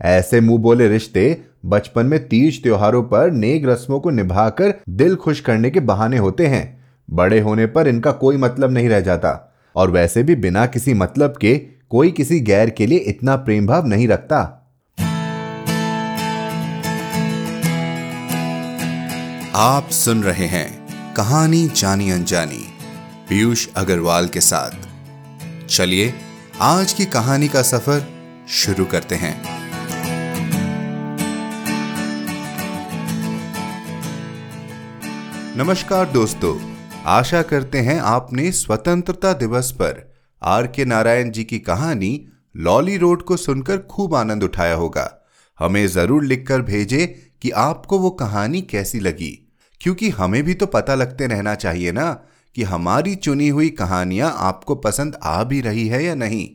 ऐसे मुँह बोले रिश्ते बचपन में तीज त्योहारों पर नेक रस्मों को निभाकर दिल खुश करने के बहाने होते हैं। बड़े होने पर इनका कोई मतलब नहीं रह जाता। और वैसे भी बिना किसी मतलब के कोई किसी गैर के लिए इतना प्रेम भाव नहीं रखता। आप सुन रहे हैं कहानी जानी अनजानी पीयूष अग्रवाल के साथ। चलिए आज की कहानी का सफ़र शुरू करते हैं। नमस्कार दोस्तों, आशा करते हैं आपने स्वतंत्रता दिवस पर आर के नारायण जी की कहानी लॉली रोड को सुनकर खूब आनंद उठाया होगा। हमें ज़रूर लिखकर भेजे कि आपको वो कहानी कैसी लगी, क्योंकि हमें भी तो पता लगते रहना चाहिए ना कि हमारी चुनी हुई कहानियाँ आपको पसंद आ भी रही है या नहीं।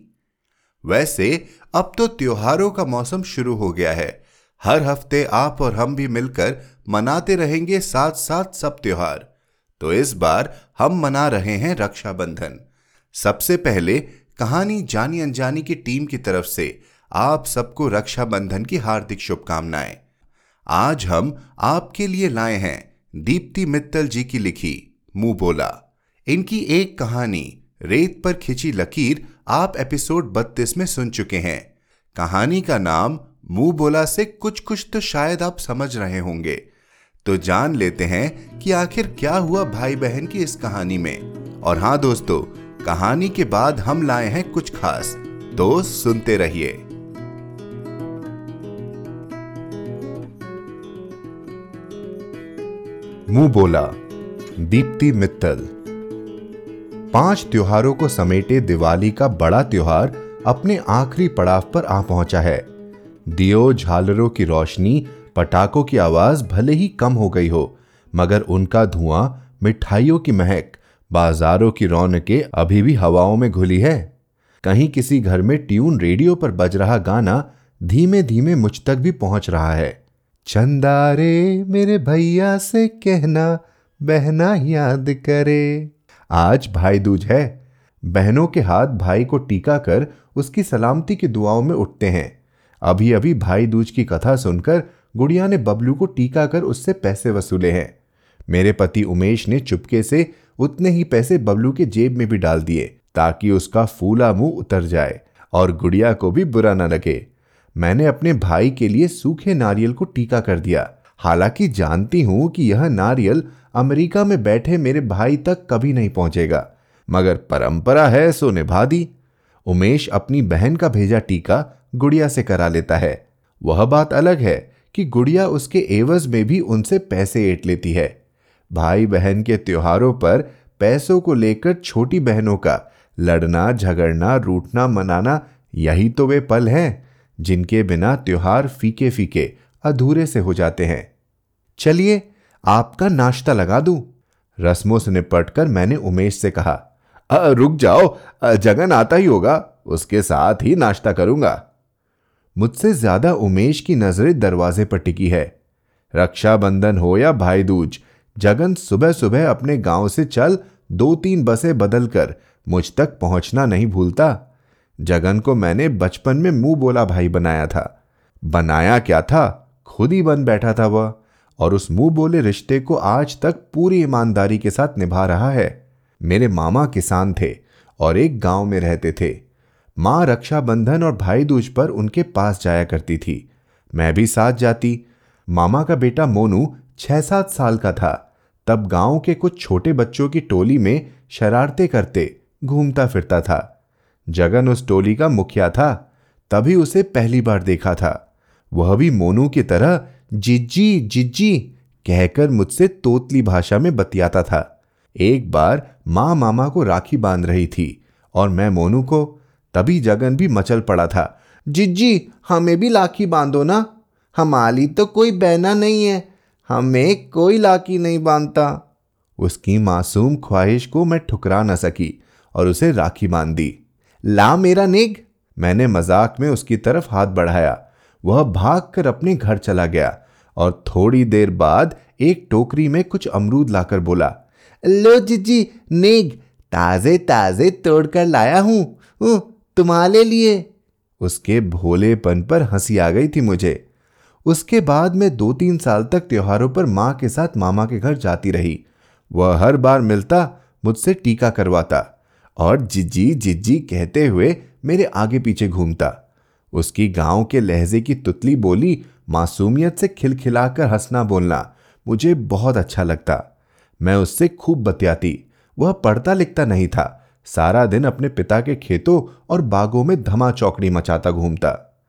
वैसे, अब तो त्योहारों का मौसम शुरू हो गया है हर हफ़्ते आप और हम भी मिलकर मनाते रहेंगे साथ साथ सब त्योहार। तो इस बार हम मना रहे हैं रक्षाबंधन। सबसे पहले कहानी जानी अनजानी की टीम की तरफ़ से आप सबको रक्षाबंधन की हार्दिक शुभकामनाएँ। आज हम आपके लिए लाए हैं दीप्ति मित्तल जी की लिखी मुँह बोला। इनकी एक कहानी, रेत पर खिंची लकीर, आप एपिसोड 32 में सुन चुके हैं। कहानी का नाम मुँह बोला से कुछ कुछ तो शायद आप समझ रहे होंगे। तो जान लेते हैं कि आखिर क्या हुआ भाई बहन की इस कहानी में। और हाँ दोस्तों, कहानी के बाद हम लाए हैं कुछ खास। तो सुनते रहिए। मुँह बोला, दीप्ति मित्तल, पाँच त्योहारों को समेटे दिवाली का बड़ा त्योहार अपने आखिरी पड़ाव पर आ पहुँचा है। दियो झालरों की रोशनी, पटाखों की आवाज़ भले ही कम हो गई हो, मगर उनका धुआँ, मिठाइयों की महक, बाजारों की रौनकें अभी भी हवाओं में घुली है। कहीं किसी घर में ट्यून रेडियो पर बज रहा गाना धीमे धीमे मुझ तक भी पहुँच रहा है। चंदा रे मेरे भैया से कहना, बहना याद करे। आज भाई दूज है। बहनों के हाथ भाई को टीका कर उसकी सलामती की दुआओं में उठते हैं। अभी अभी भाई दूज की कथा सुनकर गुड़िया ने बबलू को टीका कर उससे पैसे वसूले हैं। मेरे पति उमेश ने चुपके से उतने ही पैसे बबलू के जेब में भी डाल दिए ताकि उसका फूला मुँह उतर जाए और गुड़िया को भी बुरा न लगे। मैंने अपने भाई के लिए सूखे नारियल को टीका कर दिया। हालाँकि जानती हूँ कि यह नारियल अमेरिका में बैठे मेरे भाई तक कभी नहीं पहुंचेगा, मगर परंपरा है, सो निभा दी। उमेश अपनी बहन का भेजा टीका गुड़िया से करा लेता है। वह बात अलग है कि गुड़िया उसके एवज में भी उनसे पैसे एट लेती है। भाई बहन के त्योहारों पर पैसों को लेकर छोटी बहनों का लड़ना, झगड़ना, रूठना, मनाना, यही तो वे पल हैं जिनके बिना त्योहार फीके फीके अधूरे से हो जाते हैं। चलिए, आपका नाश्ता लगा दूँ? रस्मों से निपटकर मैंने उमेश से कहा रुक जाओ जगन आता ही होगा, उसके साथ ही नाश्ता करूँगा। मुझसे ज़्यादा उमेश की नज़रें दरवाजे पर टिकी है। रक्षाबंधन हो या भाई दूज जगन सुबह सुबह अपने गाँव से चल दो तीन बसें बदलकर मुझ तक पहुँचना नहीं भूलता। जगन को मैंने बचपन में मुँह बोला भाई बनाया था। बनाया क्या था? खुद ही बन बैठा था वह, और उस मुँह बोले रिश्ते को आज तक पूरी ईमानदारी के साथ निभा रहा है। मेरे मामा किसान थे और एक गाँव में रहते थे। माँ रक्षाबंधन और भाई दूज पर उनके पास जाया करती थी। मैं भी साथ जाती। मामा का बेटा मोनू छह सात साल का था। तब गाँव के कुछ छोटे बच्चों की टोली में शरारते करते घूमता फिरता था। जगन उस टोली का मुखिया था। तभी उसे पहली बार देखा था। वह भी मोनू की तरह जिज्जी जिज्जी कहकर मुझसे तोतली भाषा में बतियाता था। एक बार माँ मामा को राखी बाँध रही थी और मैं मोनू को तभी जगन भी मचल पड़ा था। जिज्जी, हमें भी लाखी बांधो ना। हमारी तो कोई बहना नहीं है। हमें कोई लाखी नहीं बांधता। उसकी मासूम ख्वाहिश को मैं ठुकरा न सकी और उसे राखी बाँध दी। ला मेरा निग। मैंने मज़ाक में उसकी तरफ़ हाथ बढ़ाया। वह भागकर अपने घर चला गया और थोड़ी देर बाद एक टोकरी में कुछ अमरूद लाकर बोला, लो जीजी नेग ताजे ताजे तोड़कर लाया हूँ। तुम्हारे लिए। उसके भोलेपन पर हँसी आ गई थी मुझे। उसके बाद मैं दो तीन साल तक त्योहारों पर माँ के साथ मामा के घर जाती रही। वह हर बार मिलता, मुझसे टीका करवाता और जिज्जी जिज्जी कहते हुए मेरे आगे पीछे घूमता। उसकी गाँव के लहजे की तुतली बोली, मासूमियत से खिलखिलाकर हंसना बोलना मुझे बहुत अच्छा लगता। मैं उससे खूब बतियाती। वह पढ़ता लिखता नहीं था। सारा दिन अपने पिता के खेतों और बागों में धमा चौकड़ी मचाता घूमता।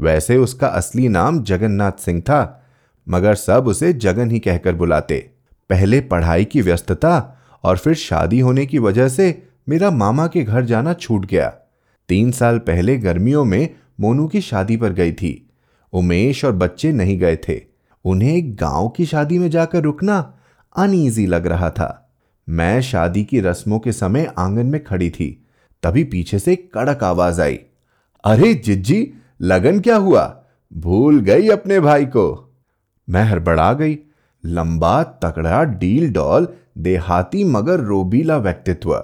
वैसे उसका असली नाम जगन्नाथ सिंह था, मगर सब उसे जगन ही कहकर बुलाते। पहले पढ़ाई की व्यस्तता और फिर शादी होने की वजह से मेरा मामा के घर जाना छूट गया। तीन साल पहले गर्मियों में मोनू की शादी पर गई थी। उमेश और बच्चे नहीं गए थे। उन्हें एक गाँव की शादी में जाकर रुकना अनईजी लग रहा था। मैं शादी की रस्मों के समय आँगन में खड़ी थी। तभी पीछे से कड़क आवाज़ आई। अरे जिज्जी, लगन क्या हुआ? भूल गई अपने भाई को। मैं हड़बड़ा गई। लंबा, तकड़ा, डील डॉल, देहाती मगर रोबीला व्यक्तित्व।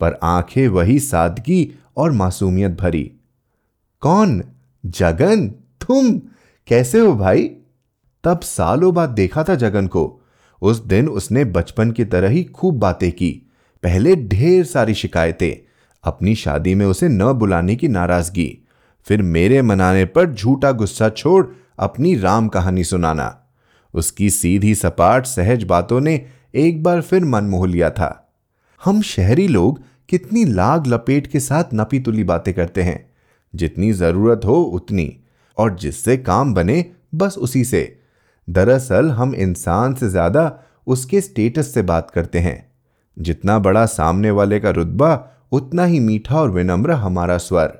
पर आँखें वही सादगी और मासूमियत भरी। कौन? जगन? तुम? कैसे हो भाई? तब सालों बाद देखा था जगन को। उस दिन उसने बचपन की तरह ही खूब बातें की। पहले ढेर सारी शिकायतें। अपनी शादी में उसे न बुलाने की नाराज़गी। फिर मेरे मनाने पर झूठा गुस्सा छोड़ अपनी राम कहानी सुनाना। उसकी सीधी सपाट, सहज बातों ने एक बार फिर मन मोह लिया था। हम शहरी लोग कितनी लाग लपेट के साथ नपी तुली बातें करते हैं। जितनी ज़रूरत हो उतनी। और जिससे काम बने, बस उसी से। दरअसल हम इंसान से ज़्यादा उसके स्टेटस से बात करते हैं। जितना बड़ा सामने वाले का रुतबा, उतना ही मीठा और विनम्र हमारा स्वर।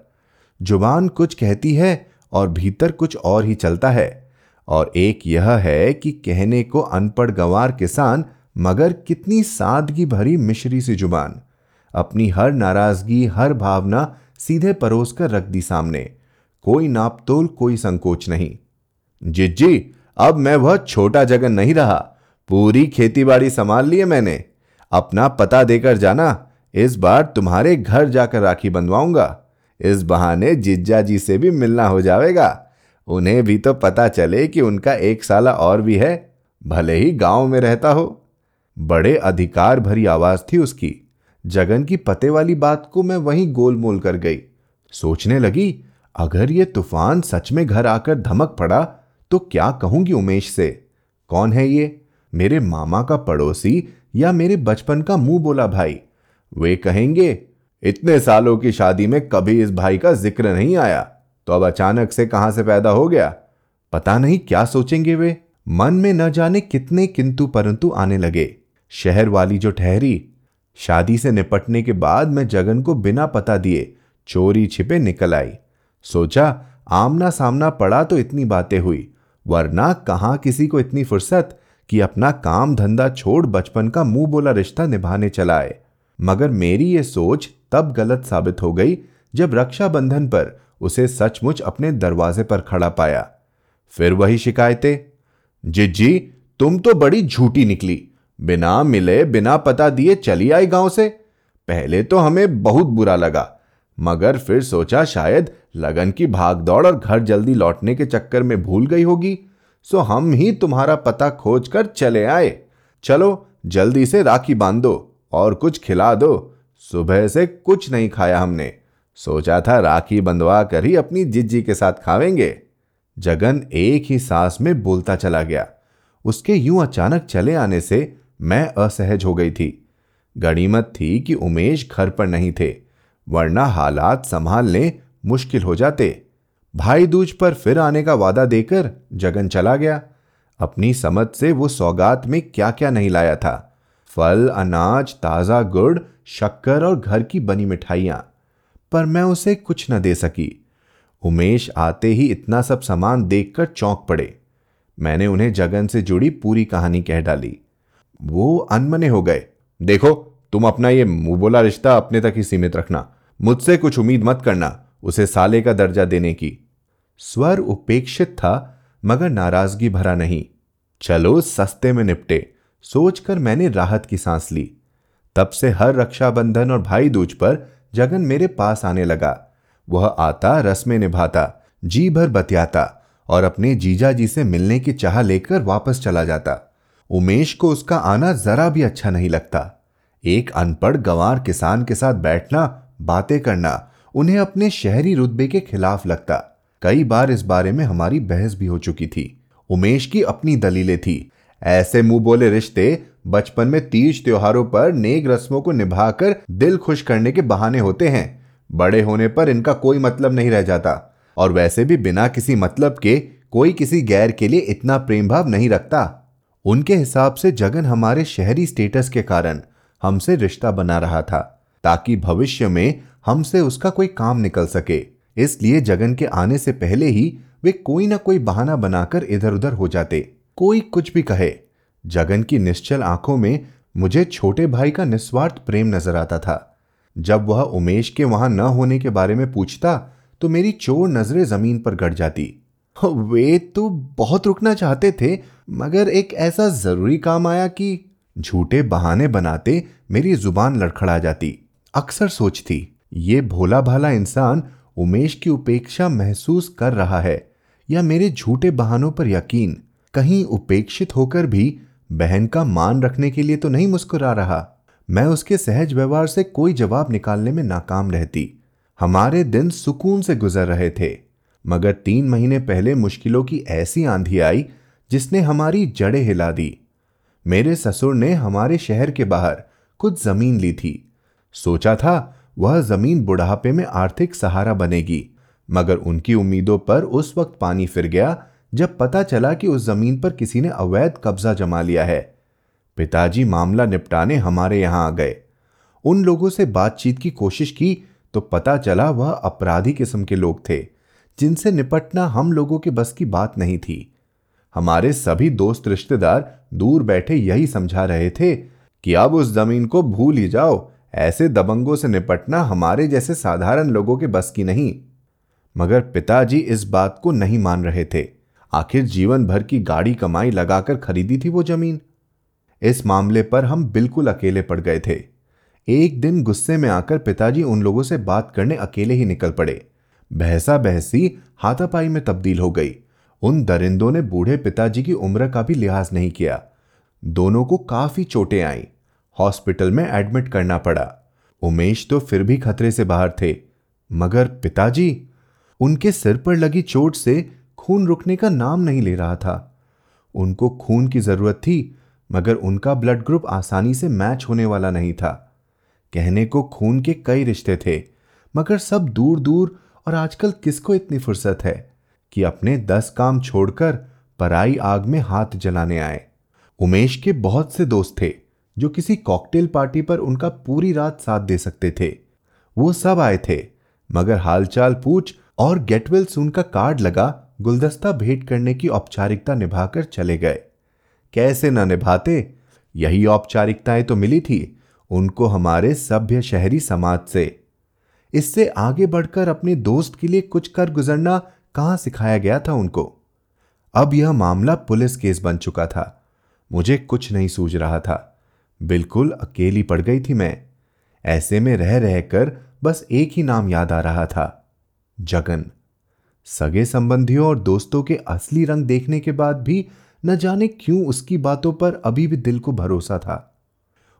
ज़ुबान कुछ कहती है और भीतर कुछ और ही चलता है। और एक यह है कि कहने को अनपढ़ गंवार किसान मगर कितनी सादगी भरी मिश्री सी ज़ुबान। अपनी हर नाराज़गी, हर भावना सीधे परोस कर रख दी सामने। कोई नापतोल, कोई संकोच नहीं। जिज्जी अब मैं वह छोटा जगन नहीं रहा। पूरी खेतीबाड़ी संभाल लिए मैंने। अपना पता देकर जाना, इस बार तुम्हारे घर जाकर राखी बंधवाऊँगा। इस बहाने जिज्जा जी से भी मिलना हो जाएगा उन्हें भी तो पता चले कि उनका एक साला और भी है। भले ही गाँव में रहता हो। बड़े अधिकार भरी आवाज़ थी उसकी। जगन की पते वाली बात को मैं वहीं गोलमोल कर गई। सोचने लगी, अगर ये तूफ़ान सच में घर आकर धमक पड़ा तो क्या कहूँगी उमेश से? कौन है ये? मेरे मामा का पड़ोसी या मेरे बचपन का मुँह बोला भाई? वे कहेंगे, इतने सालों की शादी में कभी इस भाई का ज़िक्र नहीं आया। तो अब अचानक से कहाँ से पैदा हो गया? पता नहीं क्या सोचेंगे वे। मन में न जाने कितने किंतु परंतु आने लगे। शहर वाली जो ठहरी, शादी से निपटने के बाद मैं जगन को बिना पता दिए चोरी छिपे निकल आई। सोचा, आमना सामना पड़ा तो इतनी बातें हुई। वरना कहाँ किसी को इतनी फुर्सत कि अपना काम धंधा छोड़ बचपन का मुँह बोला रिश्ता निभाने चलाए। मगर मेरी ये सोच तब गलत साबित हो गई जब रक्षाबंधन पर उसे सचमुच अपने दरवाजे पर खड़ा पाया। फिर वही शिकायतें। जिज्जी, तुम तो बड़ी झूठी निकली। बिना मिले, बिना पता दिए चली आई गाँव से। पहले तो हमें बहुत बुरा लगा, मगर फिर सोचा शायद लगन की भागदौड़ और घर जल्दी लौटने के चक्कर में भूल गई होगी, सो हम ही तुम्हारा पता खोज कर चले आए। चलो, जल्दी से राखी बाँध दो और कुछ खिला दो। सुबह से कुछ नहीं खाया हमने। सोचा था राखी बंधवा कर ही अपनी जिज्जी के साथ खावेंगे। जगन एक ही सांस में बोलता चला गया। उसके यूँ अचानक चले आने से मैं असहज हो गई थी। गणीमत थी कि उमेश घर पर नहीं थे, वरना हालात संभालने मुश्किल हो जाते। भाई दूज पर फिर आने का वादा देकर जगन चला गया। अपनी समझ से वो सौगात में क्या क्या नहीं लाया था। फल, अनाज, ताज़ा गुड़, शक्कर और घर की बनी मिठाइयाँ। पर मैं उसे कुछ न दे सकी। उमेश आते ही इतना सब सामान देखकर चौंक पड़े। मैंने उन्हें जगन से जुड़ी पूरी कहानी कह डाली। वो अनमने हो गए। देखो, तुम अपना ये मुँह बोला रिश्ता अपने तक ही सीमित रखना। मुझसे कुछ उम्मीद मत करना। उसे साले का दर्जा देने की। स्वर उपेक्षित था, मगर नाराज़गी भरा नहीं। चलो सस्ते में निपटे, सोचकर मैंने राहत की सांस ली। तब से हर रक्षाबंधन और भाई दूज पर जगन मेरे पास आने लगा। वह आता, रस्में निभाता, जी भर बतियाता और अपने जीजा जी से मिलने की चाह लेकर वापस चला जाता। उमेश को उसका आना जरा भी अच्छा नहीं लगता। एक अनपढ़ गंवार किसान के साथ बैठना, बातें करना उन्हें अपने शहरी रुतबे के खिलाफ लगता। कई बार इस बारे में हमारी बहस भी हो चुकी थी। उमेश की अपनी दलीलें थी। ऐसे मुँह बोले रिश्ते बचपन में तीज त्योहारों पर नेक रस्मों को निभाकर दिल खुश करने के बहाने होते हैं। बड़े होने पर इनका कोई मतलब नहीं रह जाता। और वैसे भी बिना किसी मतलब के कोई किसी गैर के लिए इतना प्रेम भाव नहीं रखता। उनके हिसाब से जगन हमारे शहरी स्टेटस के कारण हमसे रिश्ता बना रहा था, ताकि भविष्य में हमसे उसका कोई काम निकल सके। इसलिए जगन के आने से पहले ही वे कोई ना कोई बहाना बनाकर इधर उधर हो जाते। कोई कुछ भी कहे। जगन की निश्चल आँखों में मुझे छोटे भाई का निस्वार्थ प्रेम नज़र आता था। जब वह उमेश के वहाँ न होने के बारे में पूछता तो मेरी चोर नज़रें ज़मीन पर गड़ जाती। वे तो बहुत रुकना चाहते थे, मगर एक ऐसा ज़रूरी काम आया कि झूठे बहाने बनाते मेरी ज़ुबान लड़खड़ा जाती। अक्सर सोचती ये भोला भाला इंसान उमेश की उपेक्षा महसूस कर रहा है या मेरे झूठे बहानों पर यकीन? कहीं उपेक्षित होकर भी बहन का मान रखने के लिए तो नहीं मुस्कुरा रहा। मैं उसके सहज व्यवहार से कोई जवाब निकालने में नाकाम रहती। हमारे दिन सुकून से गुजर रहे थे। मगर तीन महीने पहले मुश्किलों की ऐसी आंधी आई जिसने हमारी जड़ें हिला दी। मेरे ससुर ने हमारे शहर के बाहर कुछ ज़मीन ली थी। सोचा था वह ज़मीन बुढ़ापे में आर्थिक सहारा बनेगी। मगर उनकी उम्मीदों पर उस वक्त पानी फिर गया, जब पता चला कि उस ज़मीन पर किसी ने अवैध कब्जा जमा लिया है। पिताजी मामला निपटाने हमारे यहाँ आ गए। उन लोगों से बातचीत की कोशिश की तो पता चला वह अपराधी किस्म के लोग थे, जिनसे निपटना हम लोगों के बस की बात नहीं थी। हमारे सभी दोस्त रिश्तेदार दूर बैठे यही समझा रहे थे कि अब उस ज़मीन को भूल ही जाओ ऐसे दबंगों से निपटना हमारे जैसे साधारण लोगों के बस की नहीं। मगर पिताजी इस बात को नहीं मान रहे थे। आखिर जीवन भर की गाड़ी कमाई लगाकर खरीदी थी वो ज़मीन। इस मामले पर हम बिल्कुल अकेले पड़ गए थे। एक दिन गुस्से में आकर पिताजी उन लोगों से बात करने अकेले ही निकल पड़े। बहसा बहसी हाथापाई में तब्दील हो गई। उन दरिंदों ने बूढ़े पिताजी की उम्र का भी लिहाज नहीं किया। दोनों को काफ़ी चोटें आई। हॉस्पिटल में एडमिट करना पड़ा। उमेश तो फिर भी खतरे से बाहर थे, मगर पिताजी उनके सिर पर लगी चोट से खून रुकने का नाम नहीं ले रहा था। उनको खून की ज़रूरत थी, मगर उनका ब्लड ग्रुप आसानी से मैच होने वाला नहीं था। कहने को खून के कई रिश्ते थे, मगर सब दूर दूर और आजकल किसको इतनी फुर्सत है कि अपने दस काम छोड़कर पराई आग में हाथ जलाने आए। उमेश के बहुत से दोस्त थे जो किसी कॉकटेल पार्टी पर उनका पूरी रात साथ दे सकते थे। वो सब आए थे। मगर हालचाल पूछ और गेटवेल सून का कार्ड लगा, गुलदस्ता भेंट करने की औपचारिकता निभाकर चले गए। कैसे न निभाते? यही औपचारिकताएँ तो मिली थी उनको हमारे सभ्य शहरी समाज से। इससे आगे बढ़कर अपने दोस्त के लिए कुछ कर गुजरना कहाँ सिखाया गया था उनको? अब यह मामला पुलिस केस बन चुका था। मुझे कुछ नहीं सूझ रहा था। बिल्कुल अकेली पड़ गई थी मैं। ऐसे में रह रहकर बस एक ही नाम याद आ रहा था, जगन। सगे संबंधियों और दोस्तों के असली रंग देखने के बाद भी न जाने क्यों उसकी बातों पर अभी भी दिल को भरोसा था।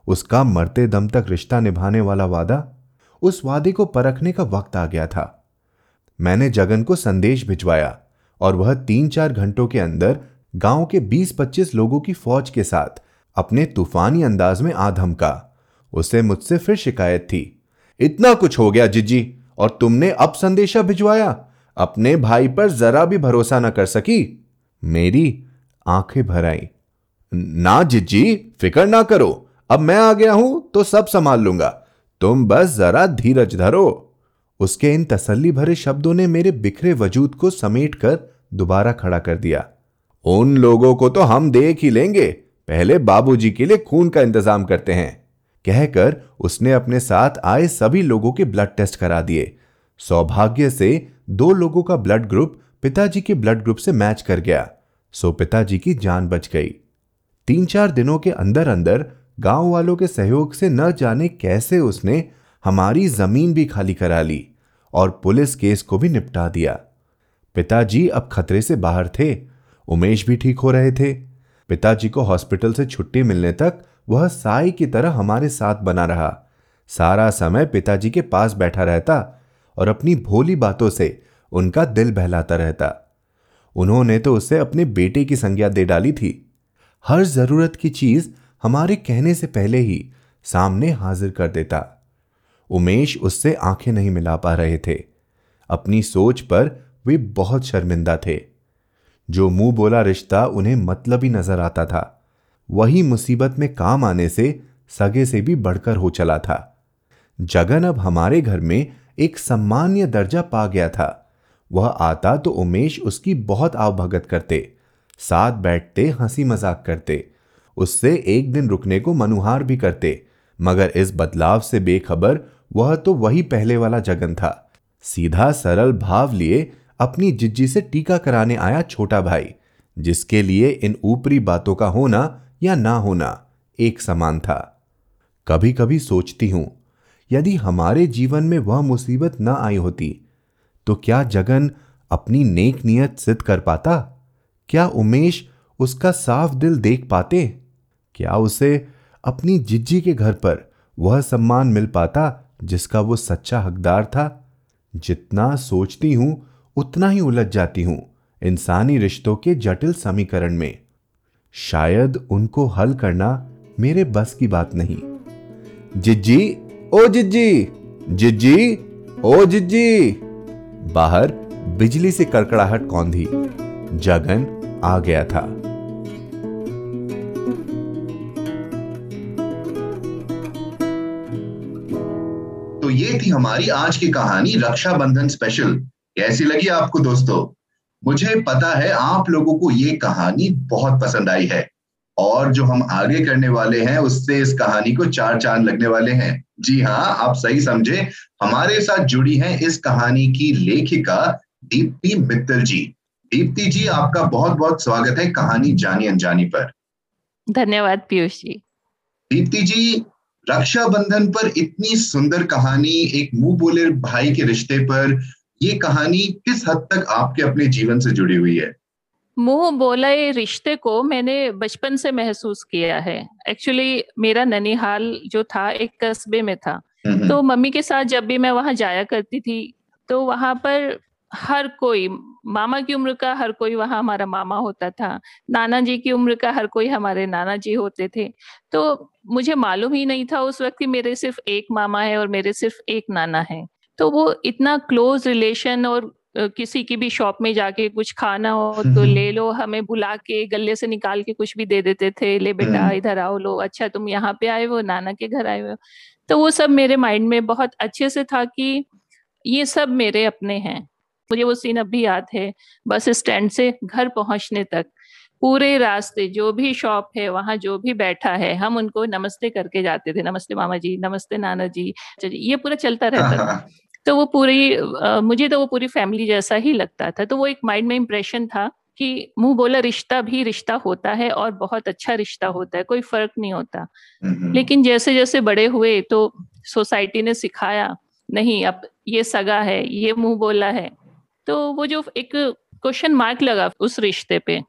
उसका मरते दम तक रिश्ता निभाने वाला वादा उस वादे को परखने का वक्त आ गया था। मैंने जगन को संदेश भिजवाया और वह तीन चार घंटों के अंदर गाँव के 20-25 लोगों की फौज के साथ अपने तूफानी अंदाज में आ धमका उसे मुझसे फिर शिकायत थी। इतना कुछ हो गया, जिज्जी, और तुमने अब संदेशा भिजवाया। अपने भाई पर जरा भी भरोसा न कर सकी। मेरी आँखें भर आई। ना जिज्जी, फ़िक्र ना करो। अब मैं आ गया हूँ तो सब संभाल लूँगा। तुम बस जरा धीरज धरो। उसके इन तसल्ली भरे शब्दों ने मेरे बिखरे वजूद को समेट कर दोबारा खड़ा कर दिया। उन लोगों को तो हम देख ही लेंगे। पहले बाबूजी के लिए खून का इंतज़ाम करते हैं। कहकर उसने अपने साथ आए सभी लोगों के ब्लड टेस्ट करा दिए। सौभाग्य से दो लोगों का ब्लड ग्रुप पिताजी के ब्लड ग्रुप से मैच कर गया। सो पिताजी की जान बच गई। तीन चार दिनों के अंदर अंदर गाँव वालों के सहयोग से न जाने कैसे उसने हमारी ज़मीन भी खाली करा ली और पुलिस केस को भी निपटा दिया। पिताजी अब खतरे से बाहर थे। उमेश भी ठीक हो रहे थे। पिताजी को हॉस्पिटल से छुट्टी मिलने तक वह साई की तरह हमारे साथ बना रहा। सारा समय पिताजी के पास बैठा रहता और अपनी भोली बातों से उनका दिल बहलाता रहता। उन्होंने तो उसे अपने बेटे की संज्ञा दे डाली थी। हर ज़रूरत की चीज़ हमारे कहने से पहले ही सामने हाजिर कर देता। उमेश उससे आँखें नहीं मिला पा रहे थे। अपनी सोच पर वे बहुत शर्मिंदा थे। जो मुँह बोला रिश्ता उन्हें मतलब ही नज़र आता था। वही मुसीबत में काम आने से सगे से भी बढ़कर हो चला था। जगन अब हमारे घर में एक सम्मान्य दर्जा पा गया था। वह आता तो उमेश उसकी बहुत आवभगत करते, साथ बैठते हँसी मज़ाक करते। उससे एक दिन रुकने को मनुहार भी करते, मगर इस बदलाव से बेखबर वह तो वही पहले वाला जगन था। सीधा सरल भाव लिए अपनी जिज्जी से टीका कराने आया छोटा भाई, जिसके लिए इन ऊपरी बातों का होना या ना होना एक समान था। कभी कभी सोचती हूँ, यदि हमारे जीवन में वह मुसीबत ना आई होती तो क्या जगन अपनी नेक नियत सिद्ध कर पाता? क्या उमेश उसका साफ़ दिल देख पाते? क्या उसे अपनी जिज्जी के घर पर वह सम्मान मिल पाता, जिसका वो सच्चा हकदार था? जितना सोचती हूँ उतना ही उलझ जाती हूँ इंसानी रिश्तों के जटिल समीकरण में। शायद उनको हल करना मेरे बस की बात नहीं। जिज्जी, ओ जिज्जी जिज्जी, ओ जिज्जी। बाहर बिजली से कड़कड़ाहट कौंधी, जगन आ गया था। तो ये थी हमारी आज की कहानी रक्षाबंधन स्पेशल कैसी लगी आपको दोस्तों? मुझे पता है आप लोगों को ये कहानी बहुत पसंद आई है। और जो हम आगे करने वाले हैं उससे इस कहानी को चार चाँद लगने वाले हैं। जी हाँ आप सही समझे। हमारे साथ जुड़ी हैं इस कहानी की लेखिका दीप्ति मित्तल जी। दीप्ति जी आपका बहुत बहुत स्वागत है कहानी जानी अनजानी पर। धन्यवाद पीयूष जी। दीप्ति जी रक्षाबंधन पर इतनी सुंदर कहानी एक मुँह बोले भाई के रिश्ते पर ये कहानी किस हद तक आपके अपने जीवन से जुड़ी हुई है? मुँह बोले रिश्ते को मैंने बचपन से महसूस किया है। एक्चुअली मेरा ननिहाल जो था एक कस्बे में था। तो मम्मी के साथ जब भी मैं वहाँ जाया करती थी तो वहाँ पर हर कोई मामा की उम्र का हर कोई वहाँ हमारा मामा होता था। नाना जी की उम्र का हर कोई हमारे नाना जी होते थे। तो मुझे मालूम ही नहीं था उस वक्त कि मेरे सिर्फ़ एक मामा है और मेरे सिर्फ़ एक नाना है। तो वो इतना क्लोज रिलेशन और किसी की भी शॉप में जाके कुछ खाना हो तो ले लो हमें बुला के गले से निकाल के कुछ भी दे देते थे ले बेटा हम्म। इधर आओ लो अच्छा तुम यहाँ पे आए हो नाना के घर आए हो। तो वो सब मेरे माइंड में बहुत अच्छे से था कि ये सब मेरे अपने हैं। मुझे वो सीन अभी याद है बस स्टैंड से घर पहुँचने तक। पूरे रास्ते जो भी शॉप है वहाँ जो भी बैठा है हम उनको नमस्ते करके जाते थे। नमस्ते मामा जी नमस्ते नाना जी ये पूरा चलता रहता था। तो वो पूरी मुझे तो वो पूरी फैमिली जैसा ही लगता था। तो वो एक माइंड में इम्प्रेशन था कि मुँह बोला रिश्ता भी रिश्ता होता है और बहुत अच्छा रिश्ता होता है कोई फ़र्क नहीं होता। लेकिन जैसे जैसे बड़े हुए तो सोसाइटी ने सिखाया नहीं अब ये सगा है ये मुँह बोला है। तो वो जो एक क्वेश्चन मार्क लगा उस रिश्ते पे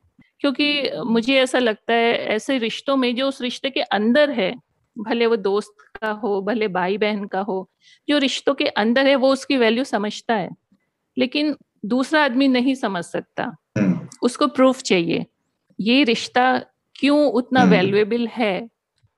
क्योंकि मुझे ऐसा लगता है ऐसे रिश्तों में जो उस रिश्ते के अंदर है भले वो दोस्त का हो भले भाई बहन का हो जो रिश्तों के अंदर है वो उसकी वैल्यू समझता है। लेकिन दूसरा आदमी नहीं समझ सकता। हम्म। उसको प्रूफ चाहिए ये रिश्ता क्यों उतना वैल्यूएबल हम्म। है?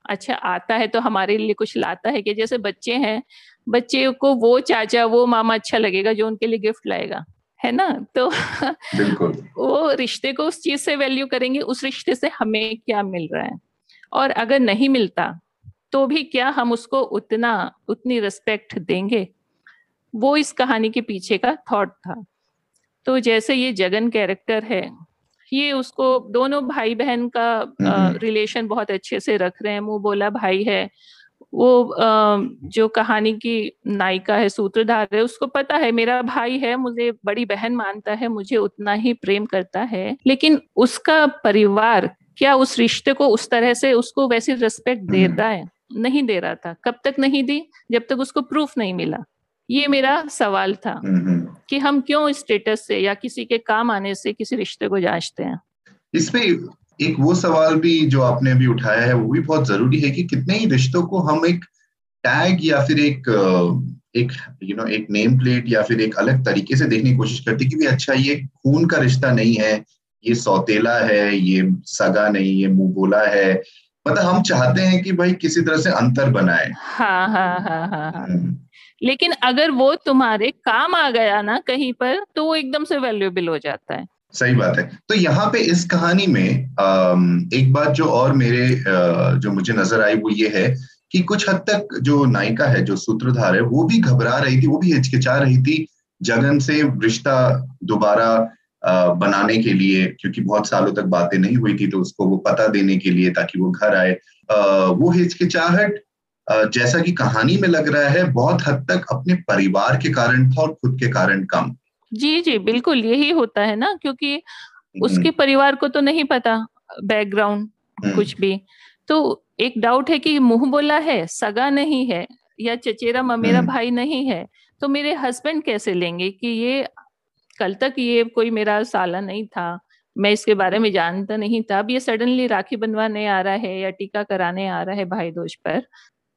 अच्छा आता है तो हमारे लिए कुछ लाता है कि जैसे बच्चे हैं बच्चे को वो चाचा वो मामा अच्छा लगेगा जो उनके लिए गिफ्ट लाएगा है ना? तो वो रिश्ते को उस चीज़ से वैल्यू करेंगे उस रिश्ते से हमें क्या मिल रहा है? और अगर नहीं मिलता तो भी क्या हम उसको उतना उतनी रिस्पेक्ट देंगे? वो इस कहानी के पीछे का थॉट था। तो जैसे ये जगन कैरेक्टर है ये उसको दोनों भाई बहन का रिलेशन हम्म। बहुत अच्छे से रख रहे हैं। मुँह बोला भाई है। वो आ, जो कहानी की नायिका है सूत्रधार है उसको पता है मेरा भाई है मुझे बड़ी बहन मानता है मुझे उतना ही प्रेम करता है। लेकिन उसका परिवार क्या उस रिश्ते को उस तरह से उसको वैसी रिस्पेक्ट हम्म। है? नहीं दे रहा था। कब तक नहीं दी? जब तक उसको प्रूफ नहीं मिला। ये मेरा सवाल था कि हम क्यों स्टेटस से या किसी के काम आने से किसी रिश्ते को जांचते हैं? इसमें एक वो सवाल भी जो आपने अभी उठाया है वो भी बहुत ज़रूरी है कि कितने ही रिश्तों को हम एक टैग या फिर एक एक यू नो एक नेम प्लेट या फिर एक अलग तरीके से देखने की कोशिश करती कि भी अच्छा ये खून का रिश्ता नहीं है ये सौतेला है ये सगा नहीं ये मुँह बोला है मतलब हम चाहते हैं कि भाई किसी तरह से अंतर बनाए। हाँ हाँ हाँ हाँ हाँ। हम्म। लेकिन अगर वो तुम्हारे काम आ गया ना कहीं पर तो वो एकदम से वैल्यूएबल हो जाता है। सही बात है। तो यहाँ पे इस कहानी में एक बात जो और मेरे जो मुझे नज़र आई वो ये है कि कुछ हद तक जो नायिका है जो सूत्रधार है वो भी घबरा रही थी वो भी हिचकिचा रही थी। जगन से रिश्ता दोबारा बनाने के लिए क्योंकि बहुत सालों तक बातें नहीं हुई थी तो उसको वो पता देने के लिए ताकि वो घर आए वो हिचकिचाहट जैसा कि कहानी में लग रहा है बहुत हद तक अपने परिवार के कारण था और खुद के कारण कम जी जी बिल्कुल यही होता है ना क्योंकि हम्म। उसके परिवार को तो नहीं पता बैकग्राउंड हम्म। कुछ भी तो एक डाउट है कि मुँह बोला है सगा नहीं है या चचेरा ममेरा हम्म। भाई नहीं है तो मेरे हस्बैंड कैसे लेंगे कि ये कल तक ये कोई मेरा साला नहीं था। मैं इसके बारे में जानता नहीं था। अब ये सडनली राखी बनवाने आ रहा है या टीका कराने आ रहा है भाई दोष पर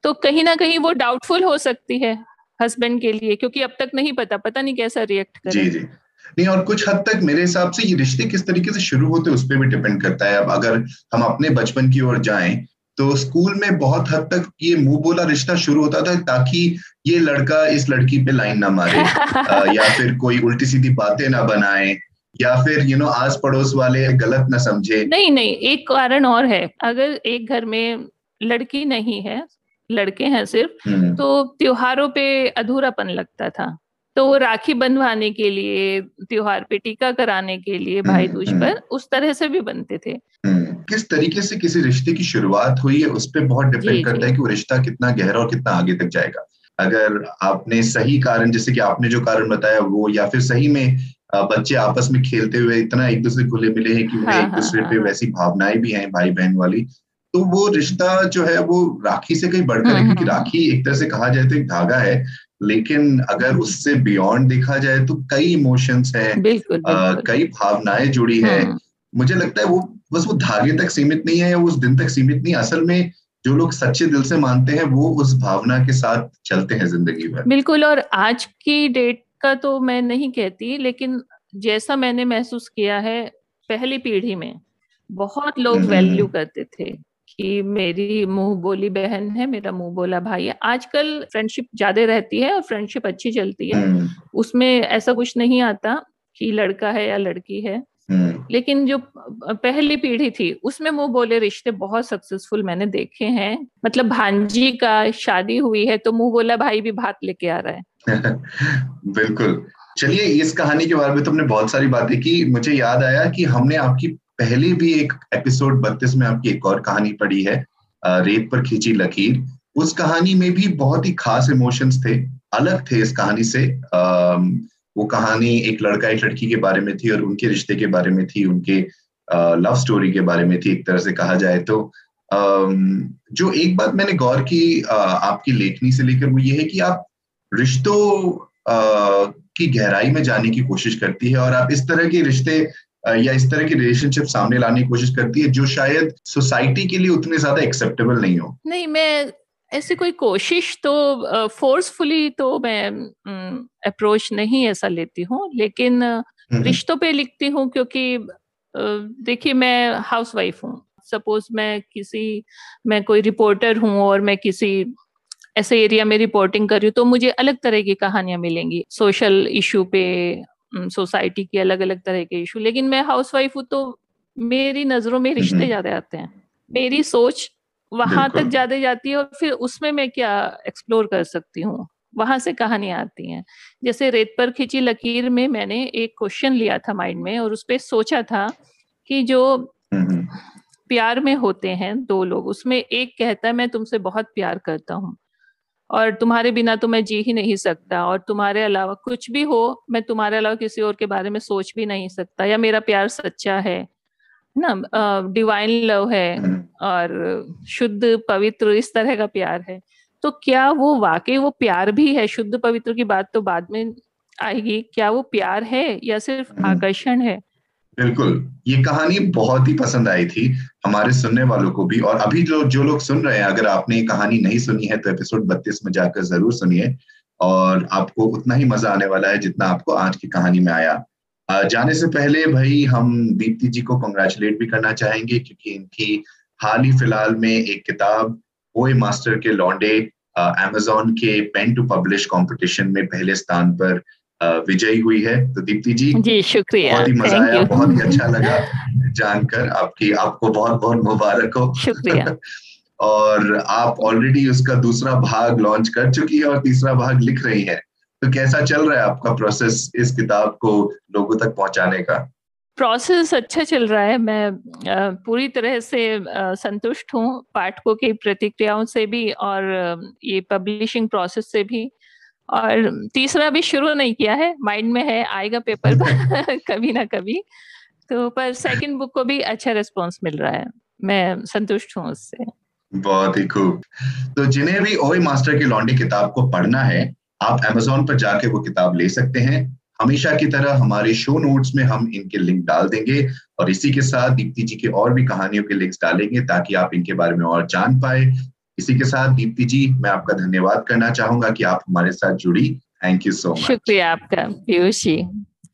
तो कहीं ना कहीं वो डाउटफुल हो सकती है हस्बैंड के लिए, क्योंकि अब तक नहीं पता पता नहीं कैसा रिएक्ट करे। जी जी। नहीं, और कुछ हद तक मेरे हिसाब से ये रिश्ते किस तरीके से शुरू होते उस पर भी डिपेंड करता है। अब अगर हम अपने बचपन की ओर जाएँ तो स्कूल में बहुत हद तक ये मुँह बोला रिश्ता शुरू होता था ताकि ये लड़का इस लड़की पे लाइन ना मारे या फिर कोई उल्टी सीधी बातें ना बनाए या फिर यू नो आस पड़ोस वाले गलत ना समझे। नहीं नहीं एक कारण और है। अगर एक घर में लड़की नहीं है लड़के हैं सिर्फ़ हम्म। तो त्योहारों पे अधूरापन लगता था। तो वो राखी बंधवाने के लिए त्योहार पे टीका कराने के लिए हम्म, भाई दूज हम्म। पर उस तरह से भी बनते थे। किस तरीके से किसी रिश्ते की शुरुआत हुई है उस पर बहुत डिपेंड करता है कि वो रिश्ता कितना गहरा और कितना आगे तक जाएगा। अगर आपने सही कारण जैसे कि आपने जो कारण बताया वो या फिर सही में बच्चे आपस में खेलते हुए इतना एक दूसरे खुले मिले हैं कि उन्हें हाँ, एक दूसरे हाँ, पे हाँ. वैसी भावनाएँ भी हैं भाई बहन वाली तो वो रिश्ता जो है वो राखी से कहीं बढ़कर है क्योंकि राखी एक तरह से कहा जाए तो एक धागा है लेकिन अगर उससे बियॉन्ड देखा जाए तो कई इमोशंस हैं कई भावनाएँ जुड़ी है। मुझे लगता है वो बस वो धागे तक सीमित नहीं है या उस दिन तक सीमित नहीं असल में जो लोग सच्चे दिल से मानते हैं वो उस भावना के साथ चलते हैं ज़िंदगी भर बिल्कुल और आज की डेट का तो मैं नहीं कहती लेकिन जैसा मैंने महसूस किया है पहली पीढ़ी में बहुत लोग वैल्यू करते थे कि मेरी मुँह बोली बहन है मेरा मुँह बोला भाई है आजकल फ्रेंडशिप ज़्यादा रहती है और फ्रेंडशिप अच्छी चलती है हम्म। उसमें ऐसा कुछ नहीं आता कि लड़का है या लड़की है हम्म। लेकिन जो पहली पीढ़ी थी उसमें मुँह बोले रिश्ते बहुत सक्सेसफुल मैंने देखे हैं। मतलब भांजी का शादी हुई है तो मुँह बोला भाई भी भात लेके आ रहा है। बिल्कुल। चलिए इस कहानी के बारे में तुमने बहुत सारी बातें की। मुझे याद आया कि हमने आपकी पहले भी एक एपिसोड बत्तीस में आपकी एक और कहानी पढ़ी है रेत पर खींची लकीर। उस कहानी में भी बहुत ही खास इमोशंस थे अलग थे इस कहानी से। वो कहानी एक लड़का एक लड़की के बारे में थी और उनके रिश्ते के बारे में थी, उनके लव स्टोरी के बारे में थी, एक तरह से कहा जाए तो। जो एक बात मैंने गौर की आपकी लेखनी से लेकर वो ये है कि आप रिश्तों की गहराई में जाने की कोशिश करती है और आप इस तरह के रिश्ते या इस तरह की रिलेशनशिप सामने लाने की कोशिश करती है जो शायद सोसाइटी के लिए उतने ज़्यादा एक्सेप्टेबल नहीं हो। नहीं, मैं ऐसी कोई कोशिश तो फोर्सफुली तो मैं अप्रोच नहीं ऐसा लेती हूँ लेकिन रिश्तों पे लिखती हूँ क्योंकि देखिए मैं हाउस वाइफ हूँ। सपोज़ मैं किसी मैं कोई रिपोर्टर हूँ और मैं किसी ऐसे एरिया में रिपोर्टिंग कर रही हूँ तो मुझे अलग तरह की कहानियाँ मिलेंगी। सोशल इशू पे सोसाइटी के अलग अलग तरह के इशू लेकिन मैं हाउस वाइफ हूँ तो मेरी नज़रों में रिश्ते ज़्यादा आते हैं। मेरी सोच वहाँ तक ज़्यादा जाती है और फिर उसमें मैं क्या एक्सप्लोर कर सकती हूँ? वहाँ से कहानियाँ आती हैं। जैसे रेत पर खिंची लकीर में मैंने एक क्वेश्चन लिया था माइंड में और उस पर सोचा था कि जो प्यार में होते हैं दो लोग उसमें एक कहता है मैं तुमसे बहुत प्यार करता हूँ और तुम्हारे बिना तो मैं जी ही नहीं सकता और तुम्हारे अलावा कुछ भी हो मैं तुम्हारे अलावा किसी और के बारे में सोच भी नहीं सकता या मेरा प्यार सच्चा है ना? डिवाइन लव है और शुद्ध पवित्र इस तरह का प्यार है। तो क्या वो वाकई वो प्यार भी है? शुद्ध पवित्र की बात तो बाद में आएगी। क्या वो प्यार है या सिर्फ़ हम्म। आकर्षण है? बिल्कुल। ये कहानी बहुत ही पसंद आई थी हमारे सुनने वालों को भी। और अभी जो जो लोग सुन रहे हैं अगर आपने ये कहानी नहीं सुनी है तो एपिसोड बत्तीस में जाकर ज़रूर सुनिए। और आपको उतना ही मज़ा आने वाला है जितना आपको आज की कहानी में आया। जाने से पहले भाई हम दीप्ति जी को कंग्रेचुलेट भी करना चाहेंगे क्योंकि इनकी हाल ही फ़िलहाल में एक किताब ओए मास्टर के लॉन्डे अमेजोन के पेन टू पब्लिश कंपटीशन में पहले स्थान पर विजयी हुई है। तो दीप्ति जी जी शुक्रिया। बहुत ही मज़ा आया बहुत ही अच्छा लगा जानकर आपकी आपको बहुत बहुत मुबारक हो। शुक्रिया। और आप ऑलरेडी उसका दूसरा भाग लॉन्च कर चुकी है और तीसरा भाग लिख रही है। तो कैसा चल रहा है आपका प्रोसेस इस किताब को लोगों तक पहुँचाने का? प्रोसेस अच्छा चल रहा है। मैं पूरी तरह से संतुष्ट हूँ पाठकों की प्रतिक्रियाओं से भी और ये पब्लिशिंग प्रोसेस से भी। और तीसरा भी शुरू नहीं किया है। माइंड में है आएगा पेपर कभी ना कभी। तो पर सेकंड बुक को भी अच्छा रिस्पांस मिल रहा है। मैं संतुष्ट हूँ उससे। बहुत ही खूब। तो जिन्हें भी ओए मास्टर की लॉन्डी किताब को पढ़ना है आप अमेजोन पर जाके वो किताब ले सकते हैं। हमेशा की तरह हमारे शो नोट्स में हम इनके लिंक डाल देंगे और इसी के साथ दीप्ति जी के और भी कहानियों के लिंक्स डालेंगे ताकि आप इनके बारे में और जान पाए। इसी के साथ दीप्ति जी मैं आपका धन्यवाद करना चाहूँगा कि आप हमारे साथ जुड़ी। थैंक यू सो मच शुक्रिया आपका पीयूष। जी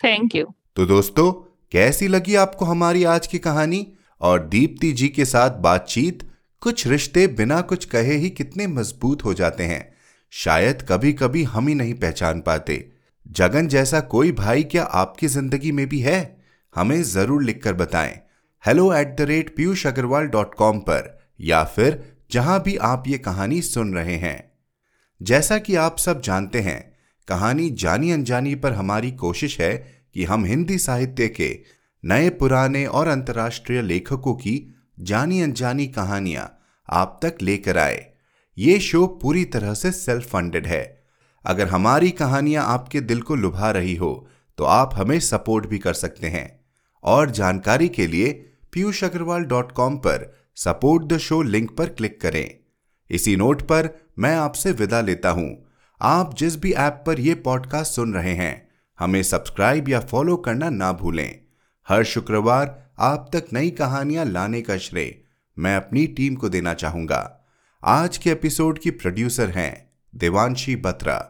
थैंक यू तो दोस्तों कैसी लगी आपको हमारी आज की कहानी? और दीप्ति जी के साथ बातचीत कुछ रिश्ते बिना कुछ कहे ही कितने मज़बूत हो जाते हैं। शायद कभी कभी हम ही नहीं पहचान पाते। जगन जैसा कोई भाई क्या आपकी ज़िंदगी में भी है? हमें ज़रूर लिखकर बताएँ। Hello at the rate Piyush Agrawal dot com पर, या फिर जहाँ भी आप ये कहानी सुन रहे हैं। जैसा कि आप सब जानते हैं, कहानी जानी अनजानी पर हमारी कोशिश है कि हम हिंदी साहित्य के नए पुराने और अंतर्राष्ट्रीय लेखकों की जानी अनजानी कहानियाँ आप तक लेकर आए। ये शो पूरी तरह से सेल्फ फंडेड है। अगर हमारी कहानियाँ आपके दिल को लुभा रही हो तो आप हमें सपोर्ट भी कर सकते हैं। और जानकारी के लिए पीयूष अग्रवाल डॉट कॉम पर सपोर्ट द शो लिंक पर क्लिक करें। इसी नोट पर मैं आपसे विदा लेता हूँ। आप जिस भी ऐप पर यह पॉडकास्ट सुन रहे हैं, हमें सब्सक्राइब या फॉलो करना ना भूलें। हर शुक्रवार आप तक नई कहानियाँ लाने का श्रेय मैं अपनी टीम को देना चाहूँगा। आज के एपिसोड की प्रोड्यूसर हैं देवांशी बत्रा।